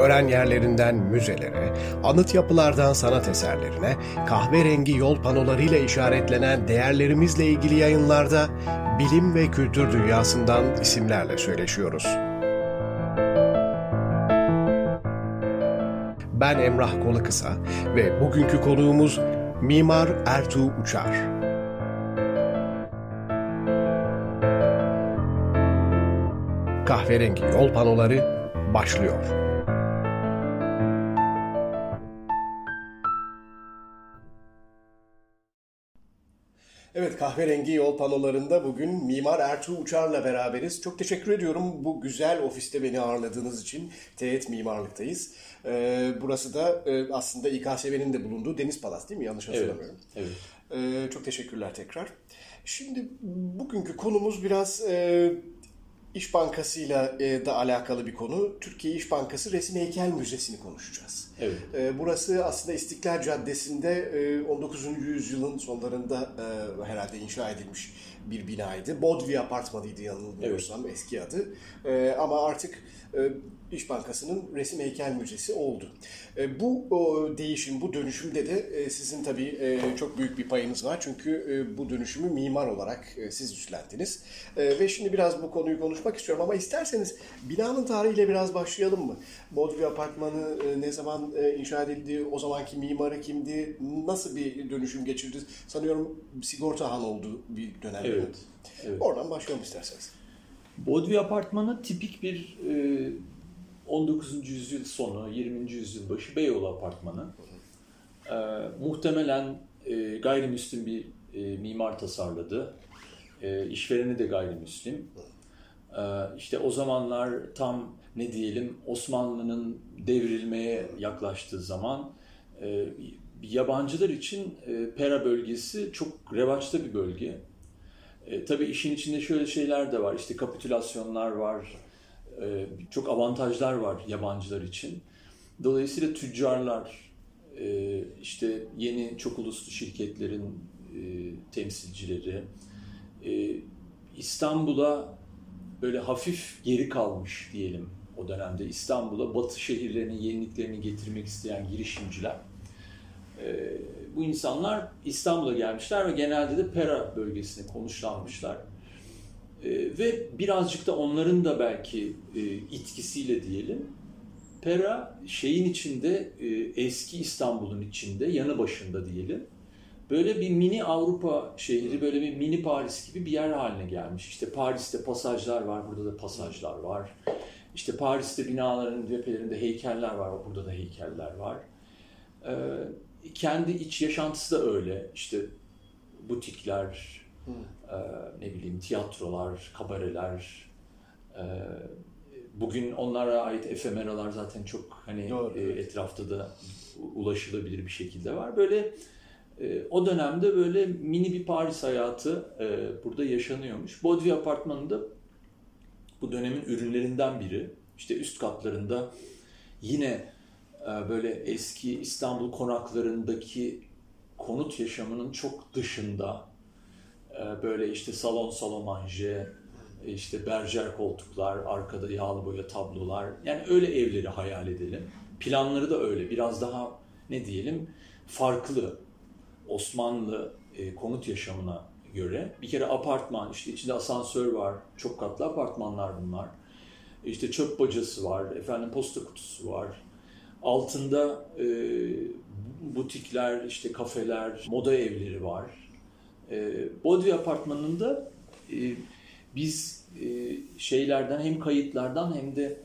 Öğren yerlerinden müzelere, anıt yapılardan sanat eserlerine, kahverengi yol panolarıyla işaretlenen değerlerimizle ilgili yayınlarda bilim ve kültür dünyasından isimlerle söyleşiyoruz. Ben Emrah Kolukısa ve bugünkü konuğumuz Mimar Ertuğ Uçar. Kahverengi yol panoları başlıyor. Kahverengi yol panolarında bugün Mimar Ertuğ Uçar'la beraberiz. Çok teşekkür ediyorum bu güzel ofiste beni ağırladığınız için. Teğet Mimarlık'tayız. Ee, burası da e, aslında İKSV'nin de bulunduğu Deniz Palas değil mi? Yanlış hatırlamıyorum. Evet. Ee, çok teşekkürler tekrar. Şimdi bugünkü konumuz biraz e, İş Bankası'yla e, da alakalı bir konu. Türkiye İş Bankası Resim Heykel Müzesi'ni konuşacağız. Evet. E, burası aslında İstiklal Caddesi'nde e, 19. yüzyılın sonlarında e, herhalde inşa edilmiş bir binaydı. Bodvi Apartmanı'ydı yanılmıyorsam evet. eski adı. E, ama artık İş Bankası'nın Resim Heykel Müzesi oldu. E, bu değişim, bu dönüşümde de e, sizin tabii e, çok büyük bir payınız var. Çünkü e, bu dönüşümü mimar olarak e, siz üstlendiniz. E, ve şimdi biraz bu konuyu konuşmak istiyorum ama isterseniz binanın tarihiyle biraz başlayalım mı? Bodvi Apartmanı e, ne zaman e, inşa edildi? O zamanki mimarı kimdi? Nasıl bir dönüşüm geçirdi? Sanıyorum sigorta han olduğu bir dönem. Evet. evet. Oradan başlayalım isterseniz. Bodvi Apartmanı tipik bir e, 19. yüzyıl sonu, 20. yüzyıl başı Beyoğlu Apartmanı. E, muhtemelen e, gayrimüslim bir e, mimar tasarladı. E, işvereni de gayrimüslim. E, işte o zamanlar tam ne diyelim Osmanlı'nın devrilmeye yaklaştığı zaman e, yabancılar için e, Pera bölgesi çok revaçta bir bölge. E, tabii işin içinde şöyle şeyler de var. İşte kapitülasyonlar var. E, çok avantajlar var yabancılar için. Dolayısıyla tüccarlar, e, işte yeni çok uluslu şirketlerin e, temsilcileri, e, İstanbul'a böyle hafif geri kalmış diyelim o dönemde. İstanbul'a batı şehirlerinin yeniliklerini getirmek isteyen girişimciler. E, bu insanlar İstanbul'a gelmişler ve genelde de Pera bölgesine konuşlanmışlar. E, ve birazcık da onların da belki e, itkisiyle diyelim, Pera şeyin içinde, e, eski İstanbul'un içinde, yanı başında diyelim, böyle bir mini Avrupa şehri, böyle bir mini Paris gibi bir yer haline gelmiş. İşte Paris'te pasajlar var, burada da pasajlar var. İşte Paris'te binaların cephelerinde heykeller var, burada da heykeller var. Ee, kendi iç yaşantısı da öyle. İşte butikler, e, ne bileyim tiyatrolar, kabareler. E, bugün onlara ait efemeralar zaten çok hani e, etrafta da ulaşılabilir bir şekilde var. Böyle e, o dönemde böyle mini bir Paris hayatı e, burada yaşanıyormuş. Bodvi Apartmanı'nda bu dönemin ürünlerinden biri. İşte üst katlarında yine böyle eski İstanbul konaklarındaki konut yaşamının çok dışında e, böyle işte salon salomanje, işte berjer koltuklar, arkada yağlı boya tablolar. Yani öyle evleri hayal edelim. Planları da öyle. Biraz daha ne diyelim farklı Osmanlı e, konut yaşamına göre. Bir kere apartman, işte içinde asansör var. Çok katlı apartmanlar bunlar. İşte çöp bacası var, efendim posta kutusu var Altında e, butikler, işte kafeler, moda evleri var. E, Bodvi Apartmanı'nda e, biz e, şeylerden hem kayıtlardan hem de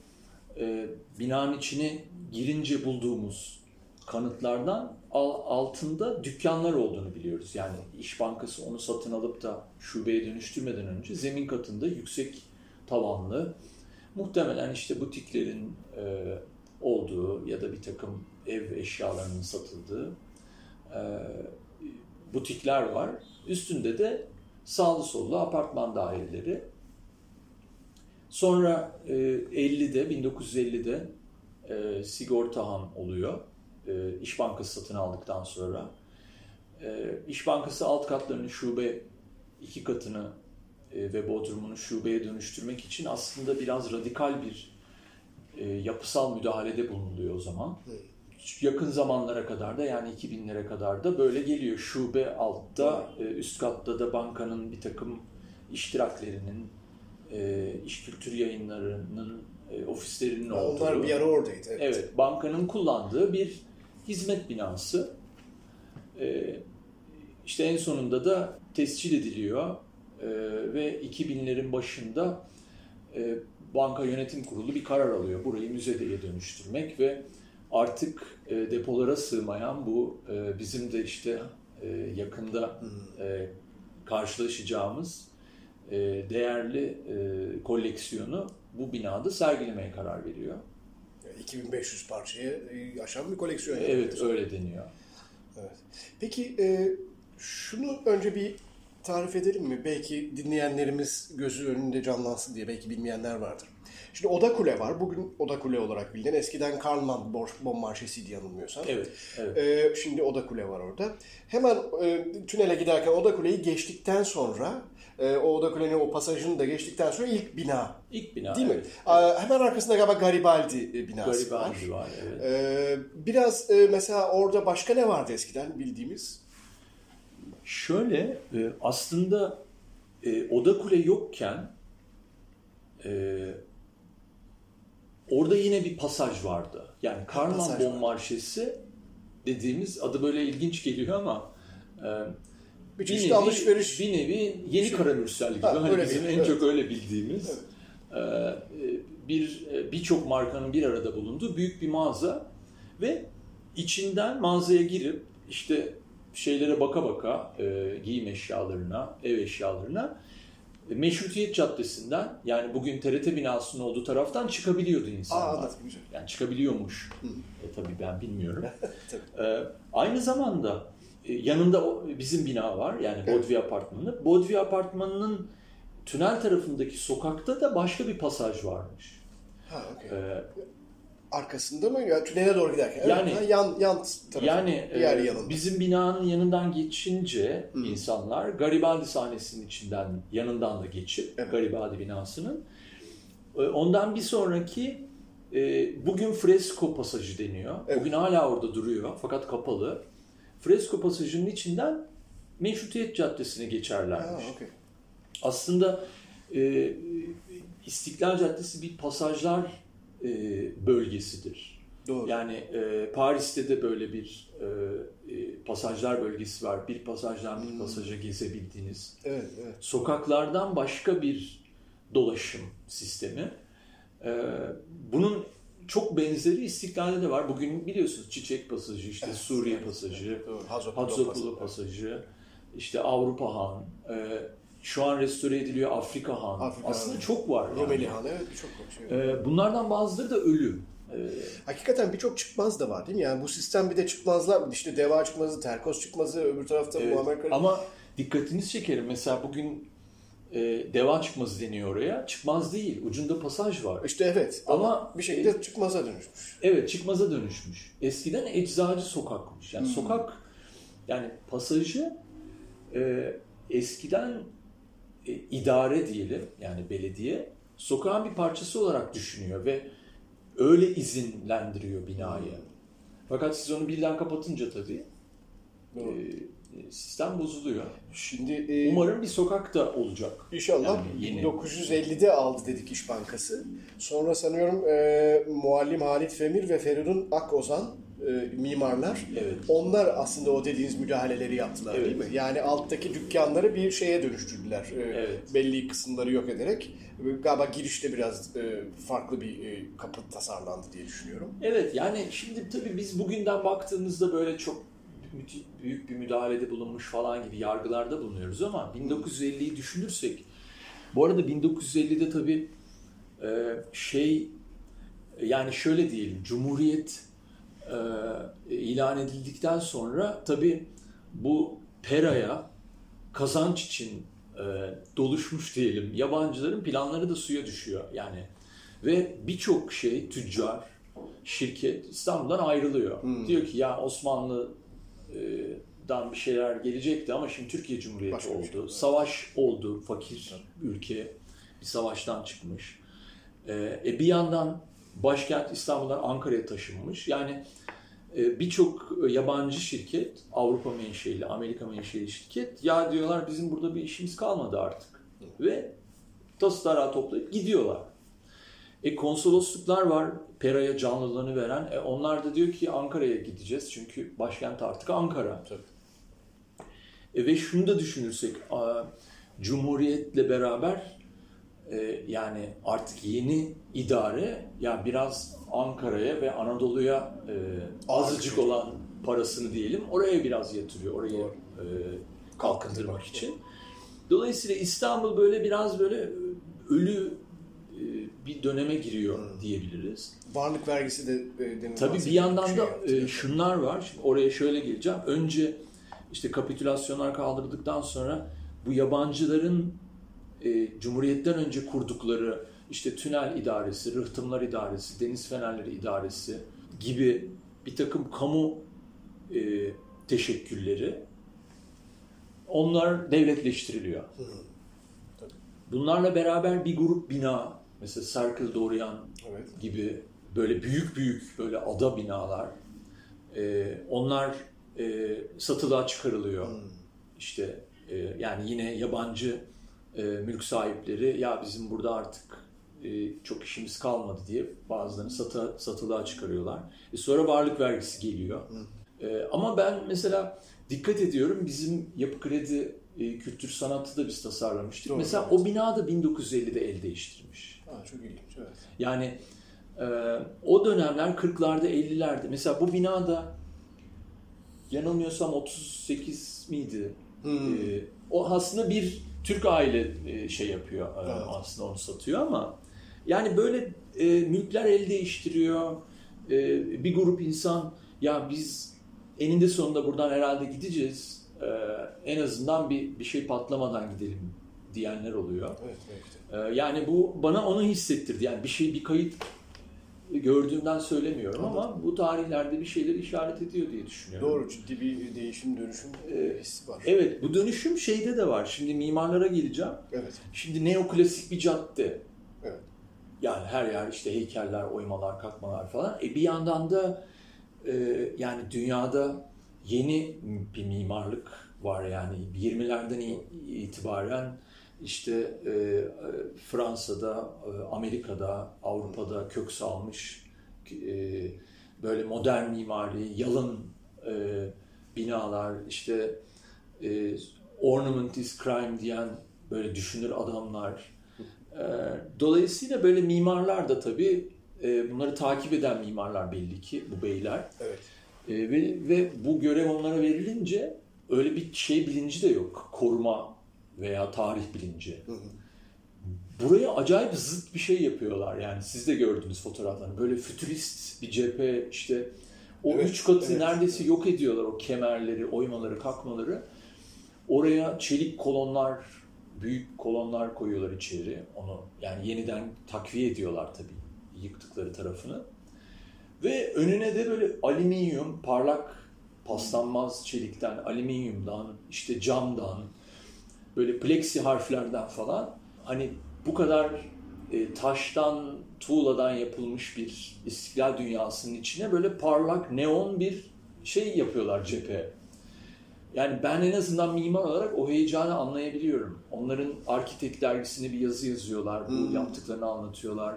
e, binanın içine girince bulduğumuz kanıtlardan altında dükkanlar olduğunu biliyoruz. Yani İş Bankası onu satın alıp da şubeye dönüştürmeden önce zemin katında yüksek tavanlı muhtemelen işte butiklerin e, olduğu ya da bir takım ev eşyalarının satıldığı e, butikler var. Üstünde de sağlı sollu apartman daireleri. Sonra e, 50'de 1950'de e, sigortahan oluyor. E, İş Bankası satın aldıktan sonra. E, İş Bankası alt katlarının şube iki katını e, ve Bodrum'unu şubeye dönüştürmek için aslında biraz radikal bir e, yapısal müdahalede bulunuluyor o zaman. Yakın zamanlara kadar da yani 2000'lere kadar da böyle geliyor. Şube altta, e, üst katta da bankanın bir takım iştiraklerinin, e, iş kültür yayınlarının e, ofislerinin olduğu. Onlar bir ara oradaydı. Evet. Evet, bankanın kullandığı bir hizmet binası. E, işte en sonunda da tescil ediliyor e, ve 2000'lerin başında e, banka yönetim kurulu bir karar alıyor. Burayı müzeye dönüştürmek ve artık e, depolara sığmayan bu e, bizim de işte e, yakında e, karşılaşacağımız e, değerli e, koleksiyonu bu binada sergilemeye karar veriyor. 2500 parçaya e, aşan bir koleksiyon. Evet yapıyorsun. öyle deniyor. Evet. Peki e, şunu önce bir tarif edelim mi? Belki dinleyenlerimiz gözü önünde canlansın diye belki bilmeyenler vardır. Şimdi Oda Kule var. Bugün Oda Kule olarak bilinen. Eskiden Karlman Bon Marşesi'ydi yanılmıyorsam. Evet, evet. E, şimdi Oda Kule var orada. Hemen e, tünele giderken Oda Kule'yi geçtikten sonra e, o Oda Kule'nin o pasajını da geçtikten sonra ilk bina. İlk bina. Değil mi? evet. Hemen arkasında galiba Garibaldi e, binası var. Garibaldi var. Evet. Ee, biraz e, mesela orada başka ne vardı eskiden bildiğimiz? Şöyle e, aslında e, Oda Kule yokken e, orada yine bir pasaj vardı. Yani Karman Bon. Marşesi dediğimiz adı böyle ilginç geliyor ama e, Bir çeşit alışveriş. bir nevi yeni Şey- Karamürsel gibi. Ha, hani bizim bir- en evet. çok öyle bildiğimiz e, bir birçok markanın bir arada bulunduğu büyük bir mağaza ve içinden mağazaya girip işte şeylere baka baka e, giyim eşyalarına, ev eşyalarına e, Meşrutiyet Caddesi'nden yani bugün TRT binasının olduğu taraftan çıkabiliyordu Aa, insanlar. güzel. Yani çıkabiliyormuş. E, tabii ben bilmiyorum. Tabii. E, aynı zamanda e, yanında o- bizim bina var yani Evet. Bodvi Apartmanı. Bodvi Apartmanı'nın tünel tarafındaki sokakta da başka bir pasaj varmış. Ha, okey. E, Arkasında mı? Ya, tünele doğru giderken. Evet, Yani- ha, yan yan tarafı. yani diğer e, yanında. bizim binanın yanından geçince insanlar Garibaldi sahnesinin içinden yanından da geçip Evet. Garibaldi binasının e, ondan bir sonraki e, bugün fresko pasajı deniyor. Evet. Bugün hala orada duruyor fakat kapalı. Fresko pasajının içinden Meşrutiyet Caddesi'ne geçerlermiş. Ha, okey. Aslında e, İstiklal Caddesi bir pasajlar e, bölgesidir. Doğru. Yani e, Paris'te de böyle bir e, e, pasajlar bölgesi var. Bir pasajdan bir pasaja gezebildiğiniz. Evet, evet. Sokaklardan başka bir dolaşım sistemi. E, bunun çok benzeri İstiklal'de de var. Bugün biliyorsunuz Çiçek Pasajı, işte Evet, Suriye evet, Pasajı. Hazopulu Hatzopulu Pasajı, işte Avrupa Han, e, şu an restore ediliyor Afrika Han. Afrika Aslında Han. çok var. yani. Rumeli Han, evet birçok şey. E, bunlardan bazıları da ölü. E, Hakikaten birçok çıkmaz da var değil mi? Yani bu sistem bir de çıkmazlar. işte Deva çıkmazı, Terkos çıkmazı, öbür tarafta Evet, Muammer Kara- Ama dikkatinizi çekerim. Mesela bugün e, deva çıkmazı deniyor oraya. Çıkmaz değil. Ucunda pasaj var. İşte evet. Ama, Ama bir şekilde çıkmaza dönüşmüş. Evet çıkmaza dönüşmüş. Eskiden eczacı sokakmış. Yani sokak yani pasajı e, eskiden e, idare diyelim yani belediye sokağın bir parçası olarak düşünüyor ve öyle izinlendiriyor binayı. Fakat siz onu birden kapatınca tabii Doğru. e, sistem bozuluyor. Şimdi e, Umarım bir sokak da olacak. İnşallah Yani yeni. 1950'de aldı dedik İş Bankası. Sonra sanıyorum e, Muallim Halit Femir ve Feridun Akozan e, mimarlar. Evet. Onlar aslında o dediğiniz müdahaleleri yaptılar Evet. değil mi? Yani alttaki dükkanları bir şeye dönüştürdüler. E, Evet. Belli kısımları yok ederek. E, Galiba girişte biraz e, farklı bir e, kapı tasarlandı diye düşünüyorum. Evet yani şimdi tabii biz bugünden baktığımızda böyle çok büyük bir müdahalede bulunmuş falan gibi yargılarda bulunuyoruz ama 1950'yi düşünürsek bu arada 1950'de tabii şey yani şöyle diyelim Cumhuriyet e, ilan edildikten sonra tabii bu Pera'ya kazanç için e, doluşmuş diyelim. Yabancıların planları da suya düşüyor yani. Ve birçok şey tüccar, şirket İstanbul'dan ayrılıyor. Hmm. Diyor ki ya Osmanlı'dan bir şeyler gelecekti ama şimdi Türkiye Cumhuriyeti Başka oldu. Şey. Savaş oldu fakir evet. ülke. Bir savaştan çıkmış. E, e, bir yandan başkent İstanbul'dan Ankara'ya taşınmış. Yani e, birçok yabancı şirket, Avrupa menşeli, Amerika menşeli şirket ya diyorlar bizim burada bir işimiz kalmadı artık. Ve tası toplayıp gidiyorlar. E konsolosluklar var Pera'ya canlılığını veren. E, onlar da diyor ki Ankara'ya gideceğiz çünkü başkent artık Ankara. Tabii. E, ve şunu da düşünürsek Cumhuriyet'le beraber e, yani artık yeni idare ya biraz Ankara'ya ve Anadolu'ya e, azıcık olan parasını diyelim oraya biraz yatırıyor. Orayı e, kalkındırmak için. Dolayısıyla İstanbul böyle biraz böyle ölü e, bir döneme giriyor hmm. diyebiliriz. Varlık vergisi de e, Tabii bir yandan da e, şunlar var. Şimdi oraya şöyle geleceğim. Önce işte kapitülasyonlar kaldırdıktan sonra bu yabancıların e, Cumhuriyet'ten önce kurdukları işte tünel idaresi, rıhtımlar idaresi, deniz fenerleri idaresi gibi bir takım kamu e, teşekkülleri onlar devletleştiriliyor. Bunlarla beraber bir grup bina, mesela Circle Dorian evet. gibi böyle büyük büyük böyle ada binalar, e, onlar e, satılığa çıkarılıyor. Hmm. İşte e, yani yine yabancı e, mülk sahipleri ya bizim burada artık e, çok işimiz kalmadı diye bazılarını satı, satılığa çıkarıyorlar. E, sonra varlık vergisi geliyor. E, ama ben mesela dikkat ediyorum bizim yapı kredi e, kültür sanatı da biz tasarlamıştık. Doğru, mesela evet. o bina da 1950'de el değiştirmiş. Ha, çok ilginç evet. Yani e, o dönemler 40'larda 50'lerde mesela bu binada yanılmıyorsam 38 miydi? Hmm. E, o aslında bir Türk aile e, şey yapıyor e, evet. aslında onu satıyor ama yani böyle e, mülkler el değiştiriyor. E, bir grup insan ya biz eninde sonunda buradan herhalde gideceğiz. E, en azından bir bir şey patlamadan gidelim diyenler oluyor. Evet, evet. E, yani bu bana onu hissettirdi. Yani bir şey bir kayıt gördüğümden söylemiyorum ama bu tarihlerde bir şeyler işaret ediyor diye düşünüyorum. Doğru ciddi bir değişim dönüşüm ee, hissi var. Evet bu dönüşüm şeyde de var. Şimdi mimarlara geleceğim. Evet. Şimdi neoklasik bir cadde. Evet. Yani her yer işte heykeller, oymalar, kalkmalar falan. E bir yandan da e, yani dünyada yeni bir mimarlık var yani 20'lerden itibaren işte e, Fransa'da, e, Amerika'da, Avrupa'da kök salmış e, böyle modern mimari, yalın e, binalar, işte e, ornament is crime diyen böyle düşünür adamlar. E, dolayısıyla böyle mimarlar da tabii e, bunları takip eden mimarlar belli ki bu beyler. Evet. E, ve, ve bu görev onlara verilince öyle bir şey bilinci de yok. Koruma veya tarih bilinci. Hı hı. Buraya acayip zıt bir şey yapıyorlar yani siz de gördünüz fotoğraflarını. Böyle fütürist bir cephe işte o evet, üç katı evet, neredeyse evet. yok ediyorlar o kemerleri, oymaları, kalkmaları. Oraya çelik kolonlar, büyük kolonlar koyuyorlar içeri. Onu yani yeniden takviye ediyorlar tabii yıktıkları tarafını. Ve önüne de böyle alüminyum, parlak paslanmaz çelikten, alüminyumdan, işte camdan, böyle plexi harflerden falan hani bu kadar e, taştan, tuğladan yapılmış bir istiklal dünyasının içine böyle parlak, neon bir şey yapıyorlar cephe. Yani ben en azından mimar olarak o heyecanı anlayabiliyorum. Onların Arkitekt dergisine bir yazı yazıyorlar, bu hmm. yaptıklarını anlatıyorlar.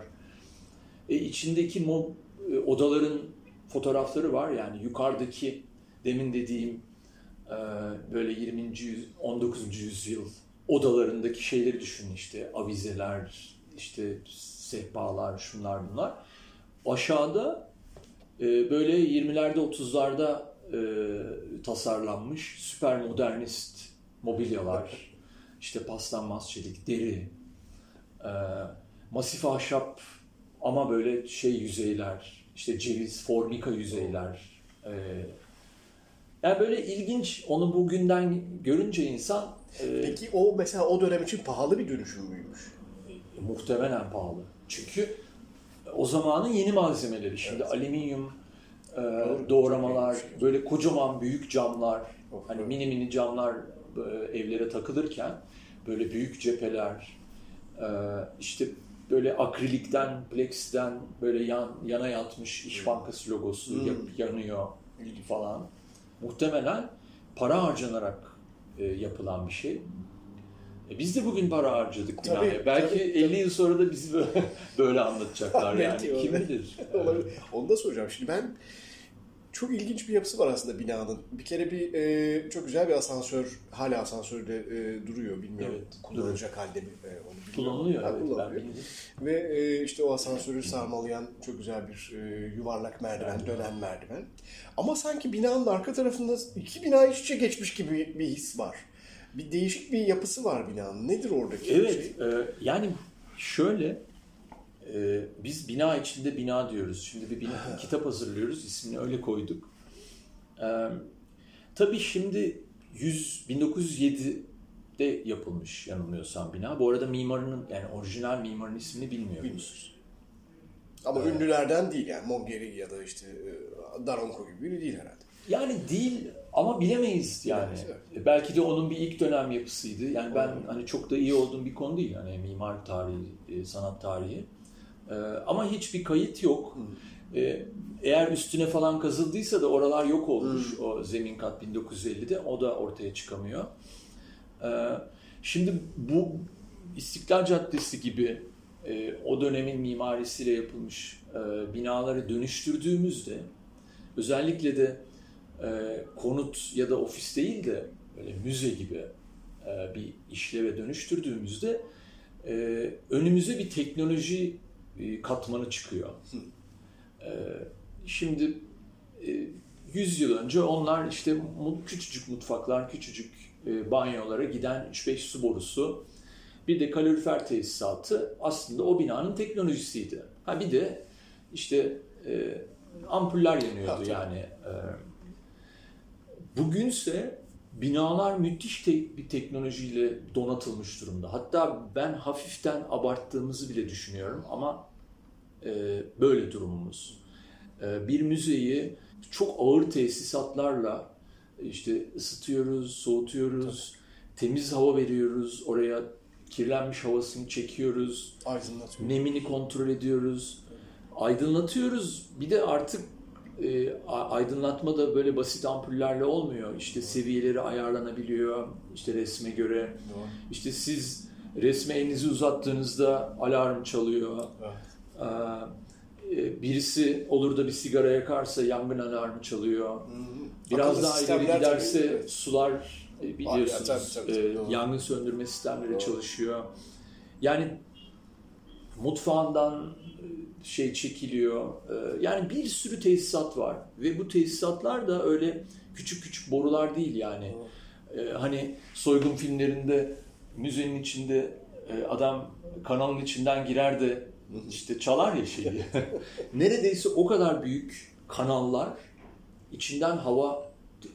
E, içindeki mob, e, odaların fotoğrafları var yani yukarıdaki demin dediğim böyle 20. yüz, 19. yüzyıl odalarındaki şeyleri düşünün işte avizeler, işte sehpalar, şunlar bunlar. Aşağıda e, böyle 20'lerde 30'larda e, tasarlanmış süper modernist mobilyalar, işte paslanmaz çelik, deri, e, masif ahşap ama böyle şey yüzeyler, işte ceviz, fornika yüzeyler, Yani böyle ilginç onu bugünden görünce insan e, Peki o mesela o dönem için pahalı bir dönüşüm müymüş? E, muhtemelen pahalı. Çünkü o zamanın yeni malzemeleri. Şimdi evet. alüminyum e, doğramalar, böyle kocaman büyük camlar, of, hani evet. mini mini camlar e, evlere takılırken böyle büyük cepheler, e, işte böyle akrilikten, plexten böyle yan, yana yatmış İş Bankası logosu hmm. yanıyor falan. Muhtemelen para harcanarak e, yapılan bir şey. E biz de bugün para harcadık tabii, binaya. Belki tabii, 50 tabii. yıl sonra da bizi böyle, böyle anlatacaklar yani. Kim bilir? Onu da soracağım. Şimdi ben çok ilginç bir yapısı var aslında binanın. Bir kere bir e, çok güzel bir asansör, hala asansörde e, duruyor. Bilmiyorum evet, kullanılacak duruyor. halde mi e, onu. Kullanılıyor. Ha, evet, kullanılıyor. Ve e, işte o asansörü sarmalayan çok güzel bir e, yuvarlak merdiven, evet. dönen merdiven. Ama sanki binanın arka tarafında iki bina iç içe geçmiş gibi bir his var. Bir değişik bir yapısı var binanın. Nedir oradaki evet, şey? E, yani şöyle e, biz bina içinde bina diyoruz. Şimdi bir bina, kitap hazırlıyoruz. ismini öyle koyduk. E, tabii şimdi 100, 1907'de yapılmış yanılmıyorsam bina. Bu arada mimarının yani orijinal mimarın ismini bilmiyoruz. Ama ee, ünlülerden değil yani Mongeri ya da işte e, Daronco gibi biri değil herhalde. Yani değil ama bilemeyiz yani. Bilemeyiz, evet. E, belki de onun bir ilk dönem yapısıydı. Yani ben hani çok da iyi olduğum bir konu değil yani mimar tarihi, e, sanat tarihi. Ee, ama hiçbir kayıt yok. Ee, eğer üstüne falan kazıldıysa da oralar yok olmuş hmm. o zemin kat 1950'de. O da ortaya çıkamıyor. Ee, şimdi bu İstiklal Caddesi gibi e, o dönemin mimarisiyle yapılmış e, binaları dönüştürdüğümüzde özellikle de e, konut ya da ofis değil de böyle müze gibi e, bir işleve dönüştürdüğümüzde e, önümüze bir teknoloji e, katmanı çıkıyor. E, şimdi 100 e, yıl önce onlar işte küçücük mutfaklar, küçücük banyolara giden 3-5 su borusu, bir de kalorifer tesisatı aslında o binanın teknolojisiydi. Ha bir de işte ampuller yanıyordu yani. bugünse binalar müthiş te- bir teknolojiyle donatılmış durumda. Hatta ben hafiften abarttığımızı bile düşünüyorum ama e, böyle durumumuz. E, bir müzeyi çok ağır tesisatlarla işte ısıtıyoruz, soğutuyoruz, Tabii. temiz hava veriyoruz, oraya kirlenmiş havasını çekiyoruz, nemini kontrol ediyoruz, aydınlatıyoruz. Bir de artık e, aydınlatma da böyle basit ampullerle olmuyor. İşte seviyeleri ayarlanabiliyor, işte resme göre. Doğru. İşte siz resme elinizi uzattığınızda alarm çalıyor. Evet. Ee, birisi olur da bir sigara yakarsa yangın alarmı çalıyor. Biraz Akıllı daha ileri giderse tabii. sular e, biliyorsunuz tabii, tabii, tabii, e, yangın söndürme sistemleri doğru. çalışıyor. Yani mutfağından e, şey çekiliyor. Yani bir sürü tesisat var ve bu tesisatlar da öyle küçük küçük borular değil yani. Hani soygun filmlerinde müzenin içinde adam kanalın içinden girer de işte çalar ya şeyi. Neredeyse o kadar büyük kanallar içinden hava,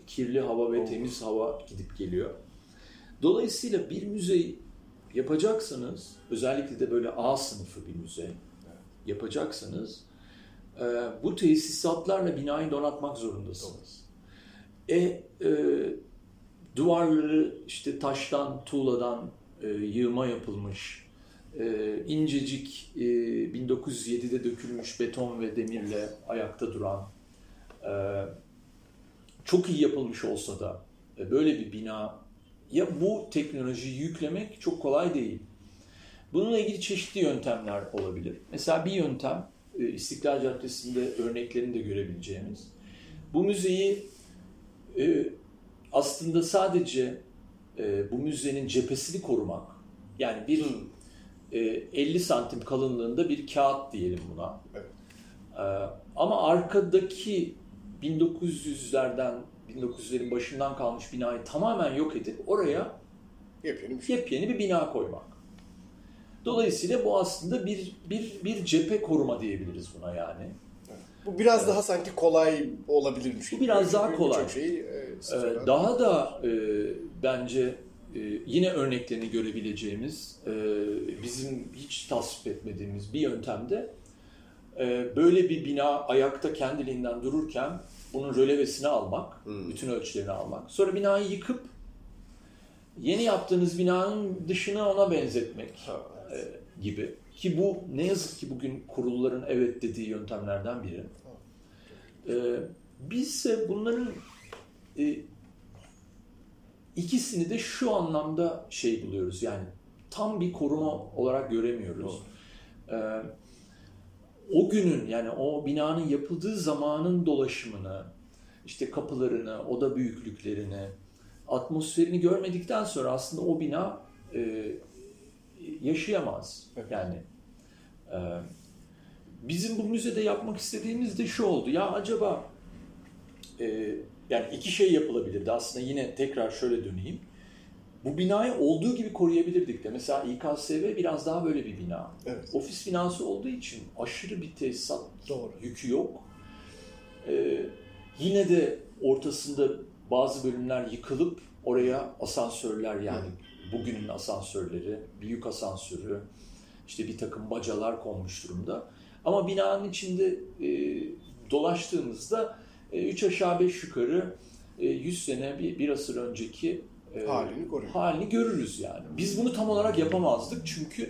kirli hava ve temiz hava gidip geliyor. Dolayısıyla bir müzeyi yapacaksanız, özellikle de böyle A sınıfı bir müze yapacaksanız e, bu tesisatlarla binayı donatmak zorundasınız. E, e, duvarları işte taştan, tuğladan e, yığma yapılmış e, incecik e, 1907'de dökülmüş beton ve demirle ayakta duran e, çok iyi yapılmış olsa da e, böyle bir bina ya bu teknolojiyi yüklemek çok kolay değil. Bununla ilgili çeşitli yöntemler olabilir. Mesela bir yöntem e, İstiklal Caddesi'nde örneklerini de görebileceğimiz. Bu müzeyi e, aslında sadece e, bu müzenin cephesini korumak yani bir hmm 50 e, santim kalınlığında bir kağıt diyelim buna. Evet. E, ama arkadaki 1900'lerden 1900'lerin başından kalmış binayı tamamen yok edip oraya yepyeni bir, şey. yepyeni bir bina koymak. Dolayısıyla bu aslında bir bir bir cephe koruma diyebiliriz buna yani. Evet. Bu biraz daha sanki kolay olabilirmiş. Bu biraz daha kolay. Şeyi, e, Ee, daha da e, bence e, yine örneklerini görebileceğimiz, e, bizim hiç tasvip etmediğimiz bir yöntemde e, böyle bir bina ayakta kendiliğinden dururken bunun rölevesini almak, Hmm. bütün ölçülerini almak. Sonra binayı yıkıp yeni yaptığınız binanın dışını ona benzetmek e, gibi. Ki bu ne yazık ki bugün kurulların evet dediği yöntemlerden biri. E, bizse bunların e, ikisini de şu anlamda şey buluyoruz yani tam bir koruma olarak göremiyoruz. E, o günün yani o binanın yapıldığı zamanın dolaşımını, işte kapılarını, oda büyüklüklerini, atmosferini görmedikten sonra aslında o bina e, yaşayamaz. Evet. Yani e, bizim bu müzede yapmak istediğimiz de şu oldu. Ya acaba e, yani iki şey yapılabilirdi. Aslında yine tekrar şöyle döneyim. Bu binayı olduğu gibi koruyabilirdik de. Mesela İKSV biraz daha böyle bir bina. Evet. Ofis binası olduğu için aşırı bir tesisat Doğru. yükü yok. Ee, yine de ortasında bazı bölümler yıkılıp oraya asansörler yani bugünün asansörleri, bir yük asansörü, işte bir takım bacalar konmuş durumda. Ama binanın içinde e, dolaştığımızda 3 aşağı 5 yukarı e, 100 sene bir, bir asır önceki e, Halini koruyor. halini görürüz yani. Biz bunu tam olarak yapamazdık çünkü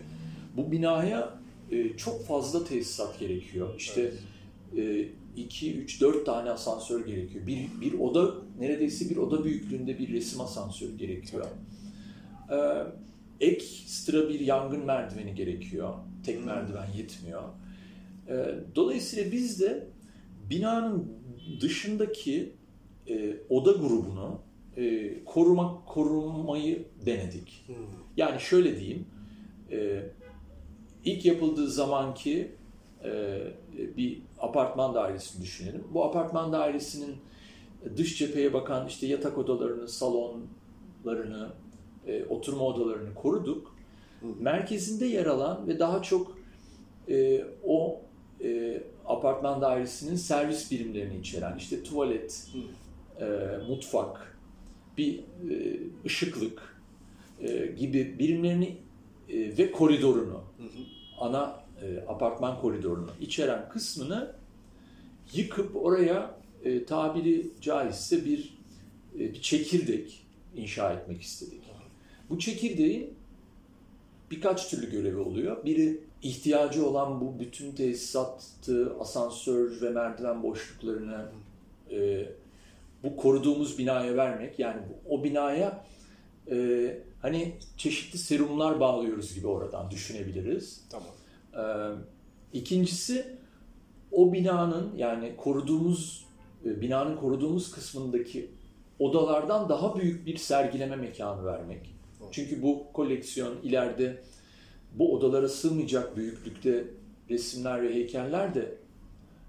bu binaya e, çok fazla tesisat gerekiyor. İşte Evet. 2, 3, 4 tane asansör gerekiyor. Bir, bir oda, neredeyse bir oda büyüklüğünde bir resim asansörü gerekiyor. Ee, ekstra bir yangın merdiveni gerekiyor. Tek merdiven yetmiyor. Ee, dolayısıyla biz de binanın dışındaki e, oda grubunu e, korumak korumayı denedik. Hmm. Yani şöyle diyeyim, e, ilk yapıldığı zamanki e, bir apartman dairesini düşünelim. Bu apartman dairesinin dış cepheye bakan işte yatak odalarını, salonlarını, e, oturma odalarını koruduk. Hı. Merkezinde yer alan ve daha çok e, o e, apartman dairesinin servis birimlerini içeren işte tuvalet, e, mutfak, bir e, ışıklık e, gibi birimlerini e, ve koridorunu, Hı hı. ana e, apartman koridorunu içeren kısmını yıkıp oraya e, tabiri caizse bir, e, bir çekirdek inşa etmek istedik. Bu çekirdeğin birkaç türlü görevi oluyor. Biri ihtiyacı olan bu bütün tesisatı, asansör ve merdiven boşluklarını e, bu koruduğumuz binaya vermek. Yani o binaya e, hani çeşitli serumlar bağlıyoruz gibi oradan düşünebiliriz. Tamam. Ee, ikincisi o binanın yani koruduğumuz e, binanın koruduğumuz kısmındaki odalardan daha büyük bir sergileme mekanı vermek. Çünkü bu koleksiyon ileride bu odalara sığmayacak büyüklükte resimler ve heykeller de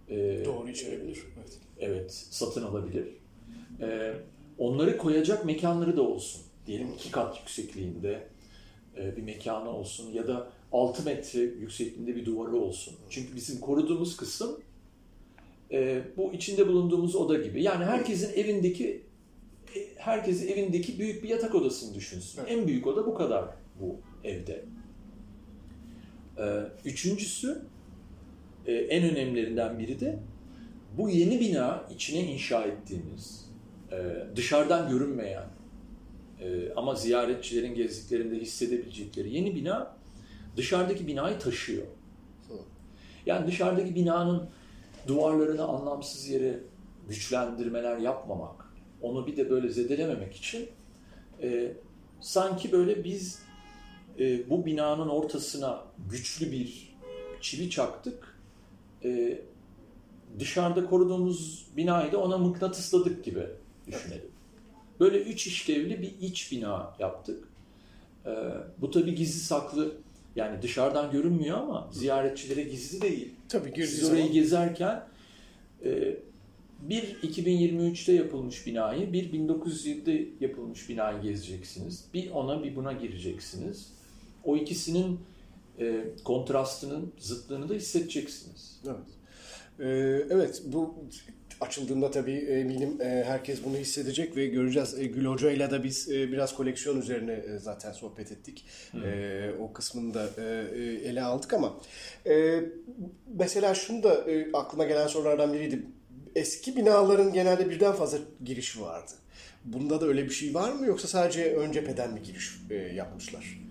e, Doğru içerebilir. Evet. evet satın alabilir. Ee, onları koyacak mekanları da olsun. Diyelim iki kat yüksekliğinde e, bir mekanı olsun ya da 6 metre yüksekliğinde bir duvarı olsun. Çünkü bizim koruduğumuz kısım e, bu içinde bulunduğumuz oda gibi. Yani herkesin evindeki e, herkesin evindeki büyük bir yatak odasını düşünsün. Evet. En büyük oda bu kadar bu evde. Ee, Üçüncüsü e, en önemlilerinden biri de bu yeni bina içine inşa ettiğimiz e, dışarıdan görünmeyen e, ama ziyaretçilerin gezdiklerinde hissedebilecekleri yeni bina dışarıdaki binayı taşıyor. Yani dışarıdaki binanın duvarlarını anlamsız yere güçlendirmeler yapmamak, onu bir de böyle zedelememek için e, sanki böyle biz e, bu binanın ortasına güçlü bir çivi çaktık. E, dışarıda koruduğumuz binayı da ona mıknatısladık gibi düşünelim. Böyle üç işlevli bir iç bina yaptık. E, bu tabi gizli saklı yani dışarıdan görünmüyor ama ziyaretçilere gizli değil. Tabii Siz orayı zaman gezerken e, bir 2023'te yapılmış binayı, bir 1907'de yapılmış binayı gezeceksiniz. Bir ona bir buna gireceksiniz. O ikisinin e, kontrastının, zıtlığını da hissedeceksiniz. Evet. Ee, evet bu açıldığında tabii eminim e, herkes bunu hissedecek ve göreceğiz. E, Gül Hoca ile de biz e, biraz koleksiyon üzerine zaten sohbet ettik. Hmm. O kısmını da ele aldık ama mesela şunu da aklıma gelen sorulardan biriydi. Eski binaların genelde birden fazla girişi vardı. Bunda da öyle bir şey var mı yoksa sadece ön cepheden mi giriş yapmışlar?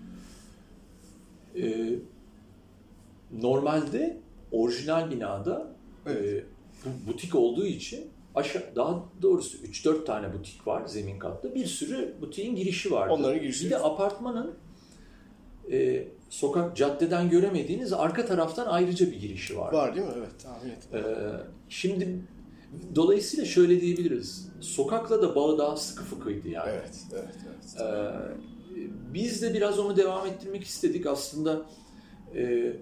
Ee, normalde orijinal binada evet butik olduğu için aşağı daha doğrusu 3-4 tane butik var zemin katta. Bir sürü butiğin girişi var. Onların girişi. Bir de apartmanın e, sokak caddeden göremediğiniz arka taraftan ayrıca bir girişi var. Var değil mi? Evet tahmin ettim. E, şimdi dolayısıyla şöyle diyebiliriz. Sokakla da bağı daha sıkı fıkıydı yani. Evet, evet, evet. E, biz de biraz onu devam ettirmek istedik. Aslında e, e,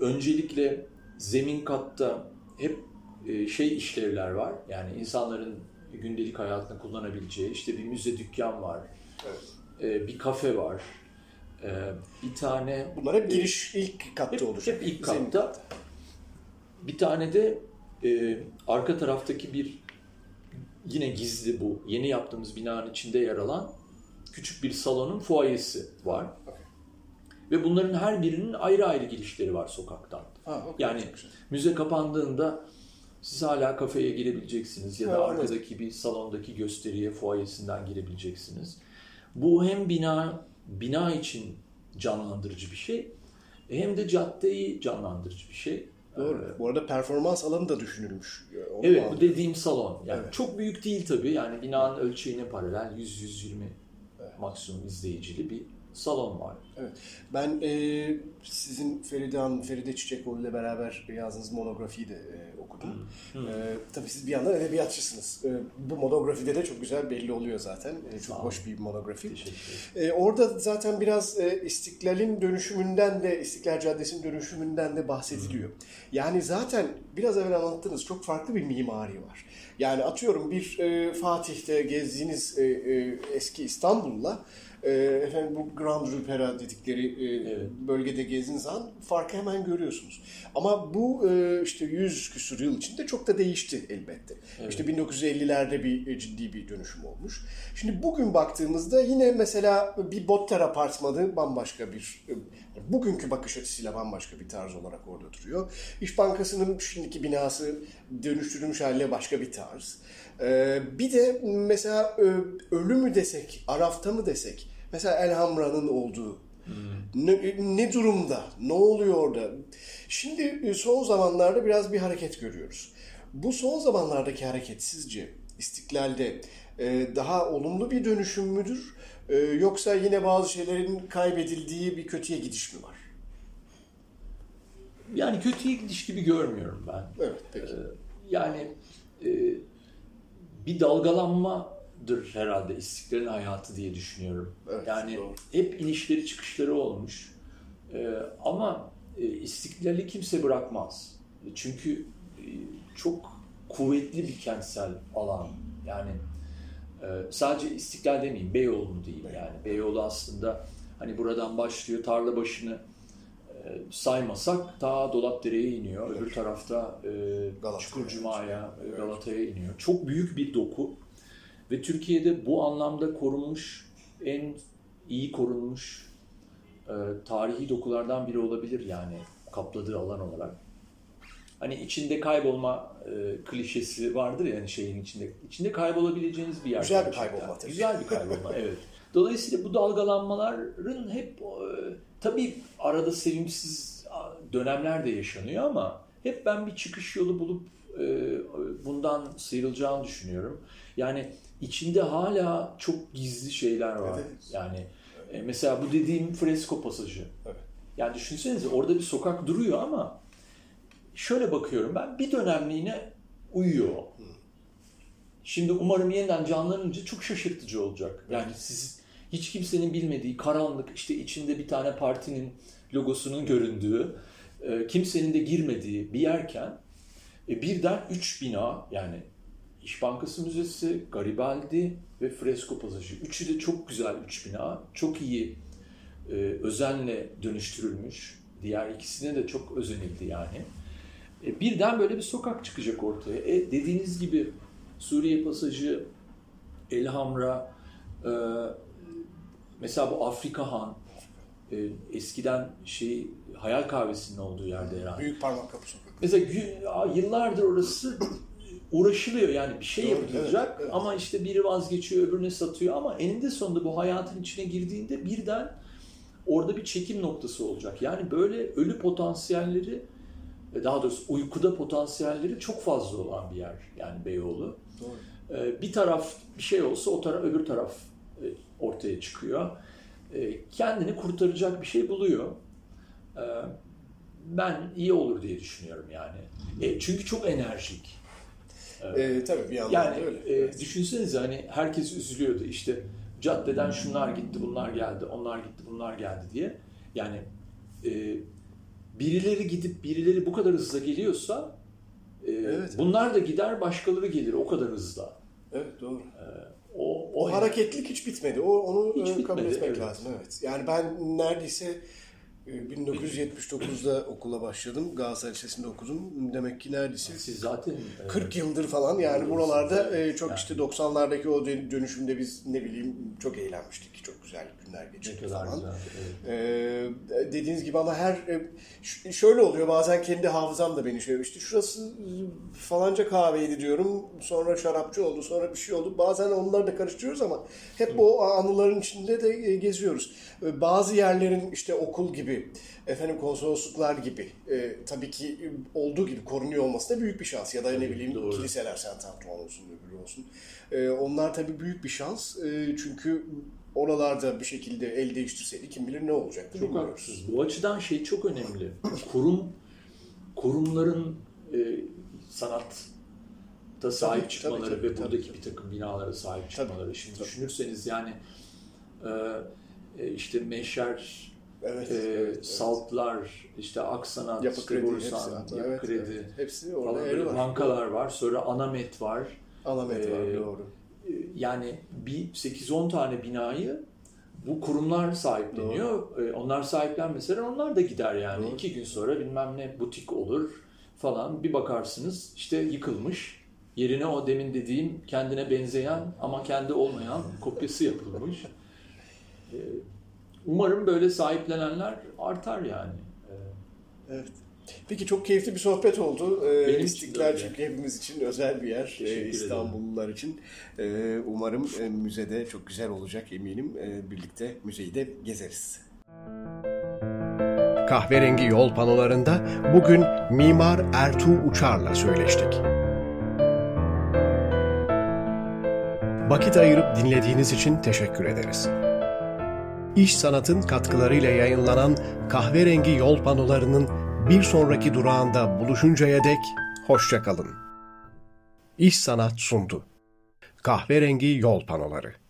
öncelikle zemin katta hep e, şey işlevler var. Yani insanların gündelik hayatında kullanabileceği işte bir müze dükkan var. Evet. E, bir kafe var. E, bir tane... Bunlar hep giriş ilk katta hep, olacak. Hep ilk katta. Bir tane de e, arka taraftaki bir yine gizli bu yeni yaptığımız binanın içinde yer alan küçük bir salonun fuayesi var. Okay. Ve bunların her birinin ayrı ayrı girişleri var sokaktan. Ha, okay. Yani müze kapandığında siz hala kafeye girebileceksiniz ya da evet. arkadaki bir salondaki gösteriye, fuayesinden girebileceksiniz. Bu hem bina bina için canlandırıcı bir şey hem de caddeyi canlandırıcı bir şey. Doğru. Ee, bu arada performans alanı da düşünülmüş. Onu evet bu dediğim salon. Yani evet. çok büyük değil tabii. Yani binanın ölçeğine paralel 100-120 evet. Maksimum izleyicili bir salon var. Evet. Ben e, sizin Feride Hanım, Feride Çiçekoğlu ile beraber yazdığınız monografiyi de e, okudum. Hmm. E, tabii siz bir yandan edebiyatçısınız. E, bu monografide de çok güzel belli oluyor zaten. E, çok hoş bir monografi. E, orada zaten biraz e, İstiklal'in dönüşümünden de, İstiklal Caddesi'nin dönüşümünden de bahsediliyor. Hmm. Yani zaten biraz evvel anlattığınız çok farklı bir mimari var. Yani atıyorum bir e, Fatih'te gezdiğiniz e, e, eski İstanbul'la e, efendim bu Grand Rupera dedikleri e, evet. bölgede gezdiğiniz zaman farkı hemen görüyorsunuz. Ama bu e, işte 100 küsur yıl içinde çok da değişti elbette. Evet. İşte 1950'lerde bir e, ciddi bir dönüşüm olmuş. Şimdi bugün baktığımızda yine mesela bir Botter apartmanı bambaşka bir e, bugünkü bakış açısıyla bambaşka bir tarz olarak orada duruyor. İş Bankası'nın şimdiki binası dönüştürülmüş haliyle başka bir tarz. Ee, bir de mesela ölü mü desek, Araf'ta mı desek, mesela Elhamra'nın olduğu hmm. ne, ne durumda, ne oluyor orada? Şimdi e, son zamanlarda biraz bir hareket görüyoruz. Bu son zamanlardaki hareket sizce istiklalde e, daha olumlu bir dönüşüm müdür? E, yoksa yine bazı şeylerin kaybedildiği bir kötüye gidiş mi var? Yani kötüye gidiş gibi görmüyorum ben. Evet, peki. Yani bir dalgalanmadır herhalde istiklalin hayatı diye düşünüyorum. Evet, yani doğru. hep inişleri çıkışları olmuş. Ee, ama e, istiklali kimse bırakmaz. Çünkü e, çok kuvvetli bir kentsel alan. Yani e, sadece istiklal demeyeyim, Beyoğlu değil yani. Beyoğlu aslında hani buradan başlıyor tarla başını e, saymasak ta Dolapdere'ye iniyor. Evet. Öbür tarafta e, Çukurcuma'ya, evet. Galata'ya iniyor. Çok büyük bir doku. Ve Türkiye'de bu anlamda korunmuş, en iyi korunmuş e, tarihi dokulardan biri olabilir yani kapladığı alan olarak. Hani içinde kaybolma e, klişesi vardır ya yani şeyin içinde. İçinde kaybolabileceğiniz bir yer. Güzel bir kaybolma. Tabii. Güzel bir kaybolma evet. Dolayısıyla bu dalgalanmaların hep e, tabii arada sevimsiz dönemler de yaşanıyor ama hep ben bir çıkış yolu bulup bundan sıyrılacağını düşünüyorum. Yani içinde hala çok gizli şeyler var. Evet. Yani e, mesela bu dediğim fresko pasajı. Evet. Yani düşünsenize orada bir sokak duruyor ama şöyle bakıyorum ben bir dönemliğine uyuyor. Şimdi umarım yeniden canlanınca çok şaşırtıcı olacak. Yani siz hiç kimsenin bilmediği karanlık işte içinde bir tane partinin logosunun göründüğü e, kimsenin de girmediği bir yerken e, birden üç bina yani İş Bankası Müzesi, Garibaldi ve Fresko Pasajı. Üçü de çok güzel üç bina. Çok iyi e, özenle dönüştürülmüş. Diğer ikisine de çok özenildi yani. E, birden böyle bir sokak çıkacak ortaya. E, dediğiniz gibi Suriye pasajı, Elhamra, e, mesela bu Afrika Han, e, eskiden şey Hayal Kahvesi'nin olduğu yerde herhalde. Büyük parmak kapı sokak. Mesela yıllardır orası uğraşılıyor yani bir şey Doğru, yapılacak evet, evet. ama işte biri vazgeçiyor öbürüne satıyor ama eninde sonunda bu hayatın içine girdiğinde birden orada bir çekim noktası olacak. Yani böyle ölü potansiyelleri daha doğrusu uykuda potansiyelleri çok fazla olan bir yer yani Beyoğlu. Doğru. Ee, bir taraf bir şey olsa o taraf öbür taraf e, ortaya çıkıyor. Kendini kurtaracak bir şey buluyor. Ben iyi olur diye düşünüyorum yani. E, çünkü çok enerjik. Ee, tabii bir yandan Yani öyle. e, Evet. düşünsenize hani herkes üzülüyordu işte caddeden şunlar gitti bunlar geldi onlar gitti bunlar geldi diye. Yani e, birileri gidip birileri bu kadar hızla geliyorsa e, Evet. bunlar da gider başkaları gelir o kadar hızla. Evet doğru. O, O o hareketlik hiç bitmedi. O onu Hiç e, kabul bitmedi, etmek evet. lazım. Evet. Yani ben neredeyse e, 1979'da okula başladım. Galatasaray Lisesi'nde okudum. Demek ki neredeyse siz zaten e, 40 yıldır falan yani buralarda e, çok işte 90'lardaki o dön- dönüşümde biz ne bileyim çok eğlenmiştik. Çok güzel günler geçirdik falan. güzel. evet. Ee, dediğiniz gibi ama her e, şöyle oluyor bazen kendi hafızam da beni şey işte şurası falanca kahveydi diyorum sonra şarapçı oldu sonra bir şey oldu bazen onları da karıştırıyoruz ama hep o anıların içinde de e, geziyoruz. E, Bazı yerlerin işte okul gibi efendim konsolosluklar gibi e, tabii ki olduğu gibi korunuyor olması da büyük bir şans ya da ne Tabii, bileyim doğru. kiliseler Saint Antoine olsun öbürü olsun. E, onlar tabii büyük bir şans E, çünkü oralarda bir şekilde el değiştirseydi kim bilir ne olacaktı Çok bilmiyoruz. Bu açıdan şey çok önemli. Kurum kurumların e, sanatta sahip Tabii, çıkmaları tabii, tabii, ve tabii, buradaki tabii. bir takım binalara sahip Tabii, çıkmaları. Şimdi tabii. düşünürseniz yani e, e, işte Meşer, Evet, e, evet, evet. Saltlar, işte Aksanat, Yapı işte kredi Borsan, hepsi Yapı evet, Kredi evet. Hepsi falan orada böyle yeri var. bankalar var. Sonra Anamet var. Alamet var Ee, doğru. E, yani bir 8-10 tane binayı bu kurumlar sahipleniyor. E, Onlar sahiplenmeseler onlar da gider yani. Doğru. İki gün sonra bilmem ne butik olur falan. Bir bakarsınız işte yıkılmış. Yerine o demin dediğim kendine benzeyen ama kendi olmayan kopyası yapılmış. E, Umarım böyle sahiplenenler artar yani. E, Evet. Peki çok keyifli bir sohbet oldu. Ee, Benim İstiklal çünkü hepimiz için özel bir yer. Teşekkür Ee, ederim. İstanbullular için. Ee, umarım e, müzede çok güzel olacak eminim. Ee, birlikte müzeyi de gezeriz. Kahverengi yol panolarında bugün Mimar Ertuğ Uçar'la söyleştik. Vakit ayırıp dinlediğiniz için teşekkür ederiz. İş Sanat'ın katkılarıyla yayınlanan Kahverengi Yol Panolarının bir sonraki durağında buluşuncaya dek hoşça kalın. İş Sanat sundu. Kahverengi Yol Panoları